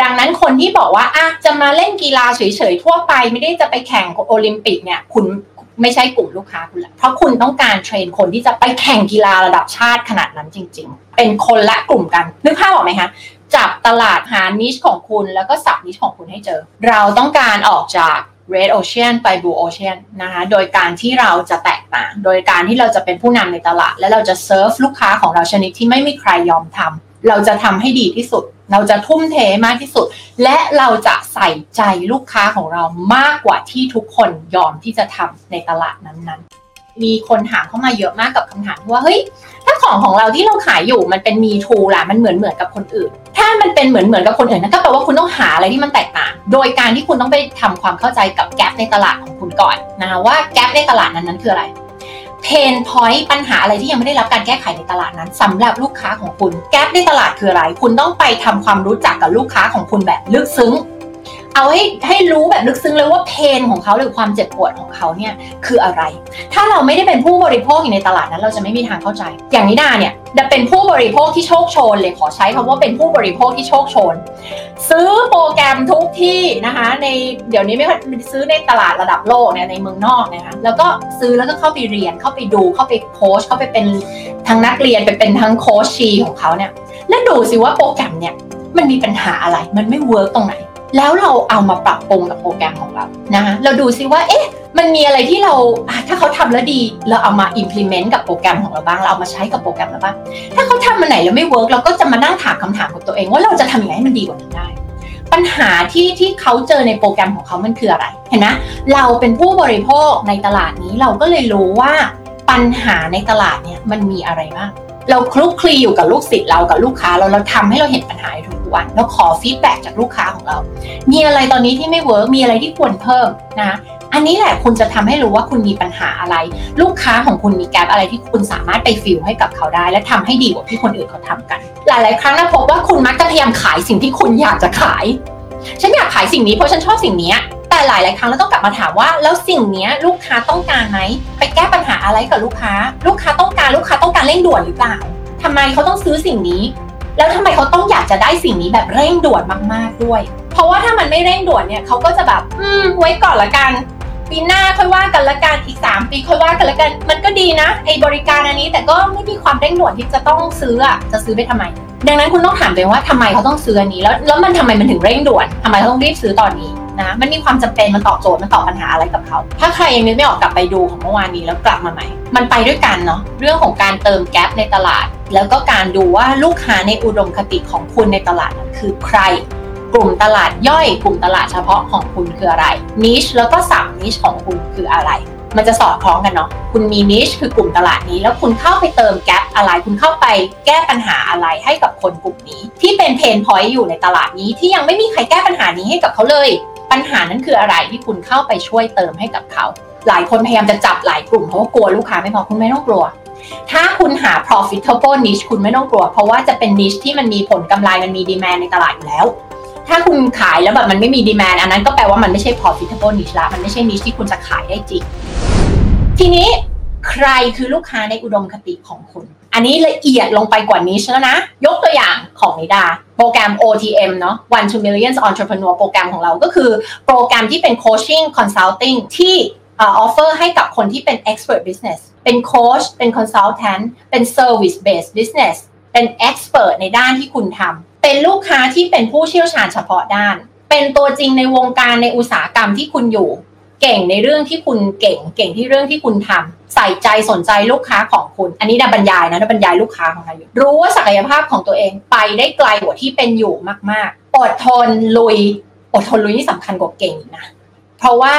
ดังนั้นคนที่บอกว่าอะจะมาเล่นกีฬาเฉยๆทั่วไปไม่ได้จะไปแข่งโอลิมปิกเนี่ย คุณ ไม่ใช่กลุ่มลูกค้าคุณละเพราะคุณต้องการ train คนที่จะไปแข่งกีฬาระดับชาติขนาดนั้นจริง ๆ เป็นคนละกลุ่มกันนึกภาพออกไหมคะจับตลาดหา niche ของคุณแล้วก็ sub-niche ของคุณให้เจอ เราต้องการออกจาก Red Ocean ไป Blue Ocean นะคะโดยการที่เราจะแตกต่าง โดยการที่เราจะเป็นผู้นำในตลาด และเราจะเซิร์ฟลูกค้าของเราชนิดที่ไม่มีใครยอมทำเราจะทำให้ดีที่สุด เราจะทุ่มเทมากที่สุด และเราจะใส่ใจลูกค้าของเรามากกว่าที่ทุกคนยอมที่จะทำในตลาดนั้นๆมีคนถามเข้ามาเยอะมากกับคำถามว่าเฮ้ยถ้าของของเราที่เราขายอยู่มันเป็นมีทูล่ะมันเหมือนเหมือนกับคนอื่น ถ้ามันเป็นเหมือนเหมือนกับคนอื่นนั่นก็แปลว่าคุณต้องหาอะไรที่มันแตกต่าง โดยการที่คุณต้องไปทำความเข้าใจกับแกลบในตลาดของคุณก่อนนะคะว่าแกลบในตลาดนั้นนั้นคืออะไร เพนพอยต์ปัญหาอะไรที่ยังไม่ได้รับการแก้ไขในตลาดนั้นสำหรับลูกค้าของคุณ แกลบในตลาดคืออะไร คุณต้องไปทำความรู้จักกับลูกค้าของคุณแบบลึกซึ้ง เอาให้ให้รู้แบบลึกซึ้งเลยว่าเพนของเขาหรือความเจ็บปวดของเขาเนี่ยคืออะไร ถ้าเราไม่ได้เป็นผู้บริโภคอยู่ในตลาดนั้น เราจะไม่มีทางเข้าใจ อย่างนิดาเนี่ยจะเป็นผู้บริโภคที่โชคโชนเลยขอใช้คำว่าเป็นผู้บริโภคที่โชคโชน ซื้อโปรแกรมทุกที่นะคะในเดี๋ยวนี้ไม่ค่อยซื้อในตลาดระดับโลกเนี่ยในเมืองนอกนะคะแล้วก็ซื้อแล้วก็เข้าไปเรียนเข้าไปดูเข้าไปโค้ชเข้าไปเป็นทั้งนักเรียนไปเป็นทั้งโค้ชชีของเขาเนี่ยแล้วดูสิว่าโปรแกรมเนี่ยมันมีปัญหาอะไรมันไม่ work ตรงไหน แล้วเราเอามาปรับปรุงกับโปรแกรมของเรานะคะเราดูซิว่าเอ๊ะมันมีอะไรที่เราถ้าเขาทำแล้วดีเราเอามา implement กับโปรแกรมของเราบ้าง เราเอามาใช้กับโปรแกรมเราบ้าง ถ้าเขาทำมาไหนแล้วไม่ work เราก็จะมานั่งถามคำถามกับตัวเอง ว่าเราจะทำยังไงให้มันดีกว่านี้ได้ ปัญหาที่ที่เขาเจอในโปรแกรมของเขามันคืออะไร เห็นไหมเราเป็นผู้บริโภคในตลาดนี้เราก็เลยรู้ว่าปัญหาในตลาดเนี่ยมันมีอะไรบ้าง เราคลุกคลีอยู่กับลูกศิษย์เรากับลูกค้าเราเราทำให้เราเห็นปัญหาทุกวันเราขอ feedback จากลูกค้าของเรา มีอะไรตอนนี้ที่ไม่ work มีอะไรที่ควรเพิ่มนะอันนี้แหละคุณจะทำให้รู้ว่าคุณมีปัญหาอะไร ลูกค้าของคุณมี gap อะไรที่คุณสามารถไป fill ให้กับเขาได้ และทำให้ดีกว่าที่คนอื่นเขาทำกัน หลาย ๆ ครั้งนะพบว่าคุณมักจะพยายามขายสิ่งที่คุณอยากจะขาย ฉันอยากขายสิ่งนี้เพราะฉันชอบสิ่งนี้ แต่หลายๆครั้งเราต้องกลับมาถามว่า แล้วสิ่งนี้ลูกค้าต้องการไหมไปแก้ปัญหาอะไรกับลูกค้า ลูกค้าต้องการลูกค้าต้องการเร่งด่วนหรือเปล่าทำไมเขาต้องซื้อสิ่งนี้ แล้วทำไมเขาต้องอยากจะได้สิ่งนี้แบบเร่งด่วนมากๆด้วย เพราะว่าถ้ามันไม่เร่งด่วนเนี่ยเขาก็จะแบบอืมไว้ก่อนละกันปีหน้าค่อยว่ากันละกันอีก 3 ปีค่อยว่ากันละกัน มันก็ดีนะไอ้บริการอันนี้แต่ก็ไม่มีความเร่งด่วนที่จะต้องซื้ออะจะซื้อไปทำไม ดังนั้นคุณต้องถามตัวเองว่าทำไมเขาต้องซื้ออันนี้แล้วแล้วมันทำไมมันถึงเร่งด่วนทำไมเขาต้องรีบซื้อตอนนี้ นะ มันมีความจำเป็นมันตอบโจทย์มันตอบปัญหาอะไรกับเขา ถ้าใครยังนึกไม่ออกกลับไปดูของเมื่อวานนี้แล้วกลับมาใหม่ มันไปด้วยกันเนาะเรื่องของการเติมแก๊ปในตลาด แล้วก็การดูว่าลูกค้าในอุดมคติของคุณในตลาดนั้นคือใคร กลุ่มตลาดย่อย กลุ่มตลาดเฉพาะของคุณคืออะไรนิชแล้วก็สามนิชของคุณคืออะไรมันจะสอดคล้องกันเนาะ คุณมีนิชคือกลุ่มตลาดนี้ แล้วคุณเข้าไปเติมแก๊ปอะไร คุณเข้าไปแก้ปัญหาอะไรให้กับคนกลุ่มนี้ ที่เป็นเพนพอยต์อยู่ในตลาดนี้ที่ยังไม่มีใครแก้ปัญหานี้ให้กับเขาเลย ปัญหานั้นคืออะไรที่คุณเข้าไปช่วยเติมให้กับเขา หลายคนพยายามจะจับหลายกลุ่มเพราะว่ากลัวลูกค้าไม่พอคุณไม่ต้องกลัว ถ้าคุณหา profitable niche คุณไม่ต้องกลัว เพราะว่าจะเป็น niche ที่มันมีผลกำไรมันมี demand ในตลาดอยู่แล้ว ถ้าคุณขายแล้วแบบมันไม่มี demand อันนั้นก็แปลว่ามันไม่ใช่ profitable niche ละมันไม่ใช่ niche ที่คุณจะขายได้จริง ทีนี้ใครคือลูกค้าในอุดมคติของคุณ อันนี้ละเอียดลงไปกว่านี้แล้วนะ ยกตัวอย่างของนิดา โปรแกรม OTM เนาะ One to Millions Entrepreneur โปรแกรมของเราก็คือ โปรแกรมที่เป็น coaching consulting ที่ออฟเฟอร์ให้กับคนที่เป็น expert business เป็นโค้ชเป็น consultant เป็น service based business เป็น expert ในด้านที่คุณทำเป็นลูกค้าที่เป็นผู้เชี่ยวชาญเฉพาะด้าน เป็นตัวจริงในวงการในอุตสาหกรรมที่คุณอยู่ เก่งในเรื่องที่คุณเก่ง เก่งที่เรื่องที่คุณทำใส่ใจสนใจลูกค้าของคุณ อันนี้ดาบรรยายนะดาบรรยายลูกค้าของเราอยู่รู้ว่าศักยภาพของตัวเองไปได้ไกลกว่าที่เป็นอยู่มาก ๆ อดทนลุย อดทนลุยนี่สำคัญกว่าเก่งนะเพราะว่า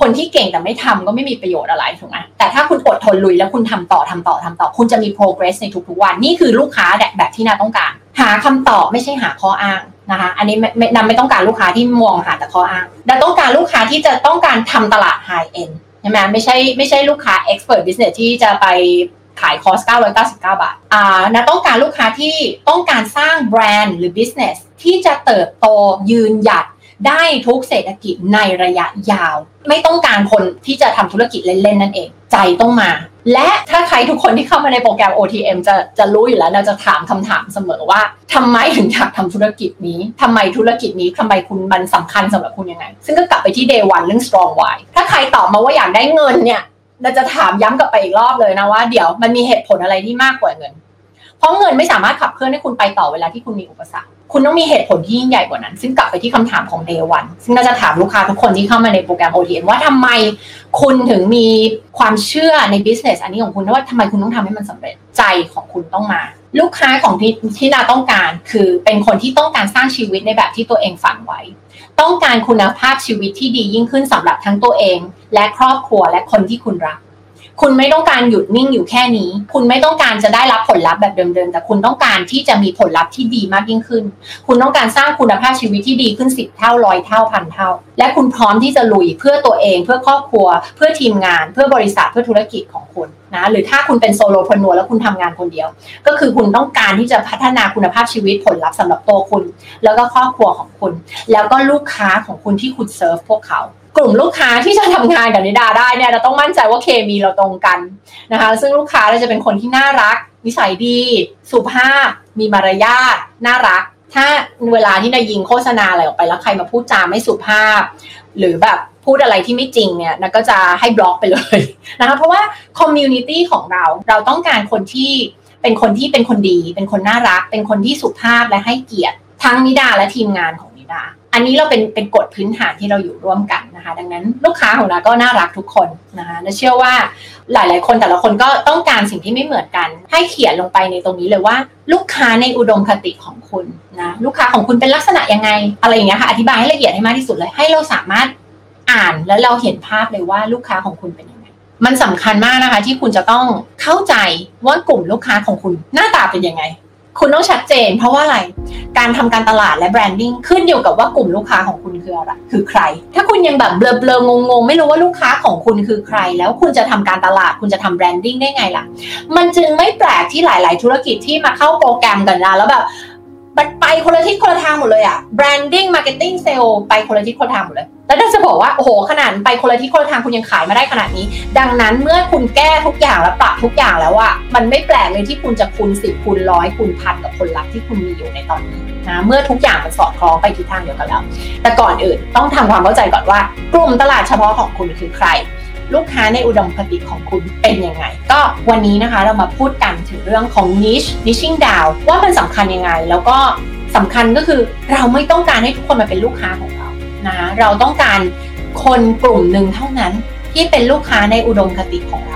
คนที่เก่งแต่ไม่ทำก็ไม่มีประโยชน์อะไรถูกไหมแต่ถ้าคุณอดทนลุยแล้วคุณทำต่อทำต่อทำต่อ คุณจะมี progress ในทุกๆวัน นี่คือลูกค้าแบบที่นาต้องการ หาคำตอบไม่ใช่หาข้ออ้าง นะคะอันนี้ไม่นำไม่ต้องการลูกค้าที่มองหาแต่ข้ออ้างแต่ต้องการลูกค้าที่จะต้องการทำตลาดไฮเอ็นใช่ไหมไม่ใช่ไม่ใช่ลูกค้า expert business ที่จะไปขายคอร์ส999 บาท อ่านะต้องการลูกค้าที่ต้องการสร้างแบรนด์หรือ business ที่จะเติบโตยืนหยัด ได้ทุกเศรษฐกิจในระยะยาว ไม่ต้องการคนที่จะทำธุรกิจเล่นๆนั่นเอง ใจต้องมา และถ้าใครทุกคนที่เข้ามาในโปรแกรม OTM จะจะรู้อยู่แล้วเราจะถามคำถามเสมอว่าทำไมถึงอยากทำธุรกิจนี้ทำไมธุรกิจนี้ทำไมคุณมันสำคัญสำหรับคุณยังไง ซึ่งก็กลับไปที่ day one เรื่อง strong why ถ้าใครตอบมาว่าอยากได้เงินเนี่ยเราจะถามย้ำกลับไปอีกรอบเลยนะว่าเดี๋ยวมันมีเหตุผลอะไรที่มากกว่าเงิน เพราะเงินไม่สามารถขับเคลื่อนให้คุณไปต่อเวลาที่คุณมีอุปสรรค คุณต้องมีเหตุผลที่ยิ่งใหญ่กว่านั้น ซึ่งกลับไปที่คำถามของ day one ซึ่งเราจะถามลูกค้าทุกคนที่เข้ามาในโปรแกรม OTM ว่าทำไมคุณถึงมีความเชื่อใน business อันนี้ของคุณว่าทำไมคุณต้องทำให้มันสำเร็จใจของคุณต้องมา ลูกค้าของที่ที่นาต้องการคือเป็นคนที่ต้องการสร้างชีวิตในแบบที่ตัวเองฝันไว้ ต้องการคุณภาพชีวิตที่ดียิ่งขึ้นสำหรับทั้งตัวเอง และครอบครัวและคนที่คุณรัก คุณไม่ต้องการหยุดนิ่งอยู่แค่นี้ คุณไม่ต้องการจะได้รับผลลัพธ์แบบเดิมๆ แต่คุณต้องการที่จะมีผลลัพธ์ที่ดีมากยิ่งขึ้น คุณต้องการสร้างคุณภาพชีวิตที่ดีขึ้นสิบเท่าร้อยเท่าพันเท่า และคุณพร้อมที่จะลุยเพื่อตัวเอง เพื่อครอบครัว เพื่อทีมงาน เพื่อบริษัทเพื่อธุรกิจของคุณนะหรือถ้าคุณเป็นโซโลพนัวแล้วคุณทำงานคนเดียว ก็คือคุณต้องการที่จะพัฒนาคุณภาพชีวิตผลลัพธ์สำหรับตัวคุณ แล้วก็ครอบครัวของคุณ แล้วก็ลูกค้าของคุณที่คุณเซิร์ฟพวกเขา กลุ่มลูกค้าที่จะทำงานกับนิดาได้เนี่ยเราต้องมั่นใจว่าเคมีเราตรงกันนะคะ ซึ่งลูกค้าเราจะเป็นคนที่น่ารัก นิสัยดี สุภาพ มีมารยาทน่ารัก ถ้าเวลาที่นิดายิงโฆษณาอะไรออกไปแล้วใครมาพูดจาไม่สุภาพ หรือแบบพูดอะไรที่ไม่จริงเนี่ยนะก็จะให้บล็อกไปเลยนะคะเพราะว่า community ของเราเราต้องการคนที่เป็นคนที่เป็นคนดี เป็นคนน่ารัก เป็นคนที่สุภาพและให้เกียรติทั้งนิดาและทีมงานของ ดา อันนี้เราเป็นเป็นกฎพื้นฐานที่เราอยู่ร่วมกันนะคะ ดังนั้นลูกค้าของเราก็น่ารักทุกคนนะคะและเชื่อว่าหลาย ๆ คนแต่ละคนก็ต้องการสิ่งที่ไม่เหมือนกัน ให้เขียนลงไปในตรงนี้เลยว่า ลูกค้าในอุดมคติของคุณนะลูกค้าของคุณเป็นลักษณะยังไง อะไรอย่างเงี้ยค่ะอธิบายให้ละเอียดให้มากที่สุดเลย ให้เราสามารถอ่านแล้วเราเห็นภาพเลยว่าลูกค้าของคุณเป็นยังไง มันสำคัญมากนะคะ ที่คุณจะต้องเข้าใจว่ากลุ่มลูกค้าของคุณหน้าตาเป็นยังไง คุณต้องชัดเจน เพราะว่าอะไรการทำการตลาดและ branding ขึ้นอยู่กับว่ากลุ่มลูกค้าของคุณคืออะไรคือใคร ถ้าคุณยังแบบเบลอๆงงๆ ไม่รู้ว่าลูกค้าของคุณคือใคร แล้วคุณจะทำการตลาดคุณจะทำ branding ได้ไงล่ะ มันจึงไม่แปลกที่หลาย ๆ ธุรกิจที่มาเข้าโปรแกรมกันนะแล้วแบบ มันไปคนละทิศคนละทางหมดเลยอะ branding marketing sales ไปคนละทิศคนละทางหมดเลย แล้วจะบอกว่า โอ้โห ขนาดไปคนละทิศคนละทางคุณยังขายมาได้ขนาดนี้ ดังนั้นเมื่อคุณแก้ทุกอย่างและปรับทุกอย่างแล้วอะมันไม่แปลกเลยที่คุณจะคูณสิบคูณร้อยคูณพันกับผลลัพธ์ที่คุณมีอยู่ในตอนนี้นะเมื่อทุกอย่างมันสอดคล้องไปทิศทางเดียวกันแล้ว แต่ก่อนอื่นต้องทำความเข้าใจก่อนว่ากลุ่มตลาดเฉพาะของคุณคือใคร ลูกค้าในอุดมคติของคุณเป็นยังไง ก็วันนี้นะคะเรามาพูดกันถึงเรื่องของ niche niching down ว่ามันสำคัญยังไง แล้วก็สำคัญก็คือเราไม่ต้องการให้ทุกคนมาเป็นลูกค้าของเรานะเราต้องการคนกลุ่มหนึ่งเท่านั้นที่เป็นลูกค้าในอุดมคติของเรา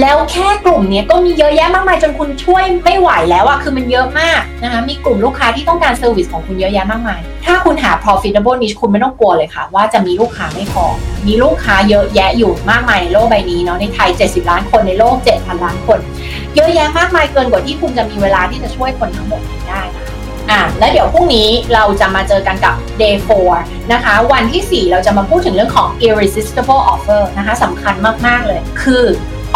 แล้วแค่กลุ่มนี้ก็มีเยอะแยะมากมายจนคุณช่วยไม่ไหวแล้วอะคือมันเยอะมากนะคะมีกลุ่มลูกค้าที่ต้องการเซอร์วิสของคุณเยอะแยะมากมาย ถ้าคุณหา profitable niche คุณไม่ต้องกลัวเลยค่ะ ว่าจะมีลูกค้าไม่พอ มีลูกค้าเยอะแยะอยู่มากมายในโลกใบนี้เนาะในไทย 70 ล้านคนในโลก 7,000 ล้านคน เยอะแยะมากมายเกินกว่าที่คุณจะมีเวลาที่จะช่วยคนทั้งหมดได้นะอะและเดี๋ยวพรุ่งนี้เราจะมาเจอกันกับ day 4 นะคะ วันที่ 4 เราจะมาพูดถึงเรื่องของ irresistible offer นะคะสำคัญมาก ๆ เลย คือ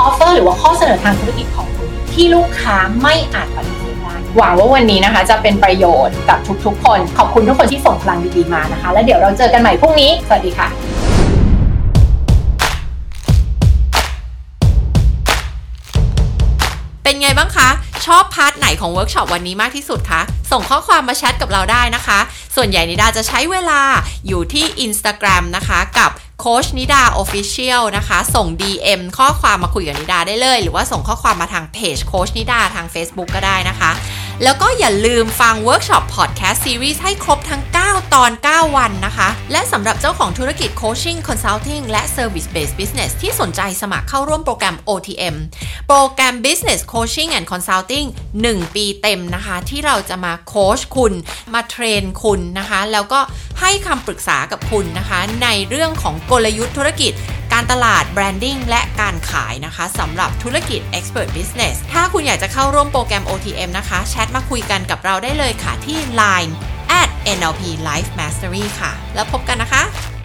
offer หรือว่าข้อเสนอทางธุรกิจของคุณที่ลูกค้าไม่อาจปฏิเสธได้หวังว่าวันนี้นะคะ จะเป็นประโยชน์กับทุกๆ คน ขอบคุณทุกคนที่ส่งพลังดีๆมานะคะ แล้วเดี๋ยวเราเจอกันใหม่พรุ่งนี้ สวัสดีค่ะเป็นไงบ้างคะ ชอบ part ไหนของเวิร์กช็อปวันนี้มากที่สุดคะ ส่งข้อความมาแชทกับเราได้นะคะ ส่วนใหญ่นิดาจะใช้เวลาอยู่ที่ Instagram นะคะกับ โค้ชนิดา official นะคะ ส่ง DM ข้อความมาคุยกับนิดาได้เลย หรือว่าส่งข้อความมาทางเพจโค้ชนิดาทาง Facebook ก็ได้นะคะ แล้วก็อย่าลืมฟังเวิร์กช็อปพอดแคสต์ซีรีส์ให้ครบทั้ง 9 ตอน 9 วันนะคะ และสำหรับเจ้าของธุรกิจ Coaching Consulting และ Service Based Business ที่สนใจสมัครเข้าร่วมโปรแกรม OTM โปรแกรม Business Coaching and Consulting 1 ปีเต็มนะคะ ที่เราจะมาโค้ชคุณ มา train คุณนะคะ แล้วก็ให้คำปรึกษากับคุณนะคะ ในเรื่องของกลยุทธ์ธุรกิจ การตลาด branding และการขายนะคะสำหรับธุรกิจ Expert Business ถ้าคุณอยากจะเข้าร่วมโปรแกรม OTM นะคะ แชทมาคุยกันกับเราได้เลยค่ะที่ Line at NLP Life Mastery ค่ะ แล้วพบกันนะคะ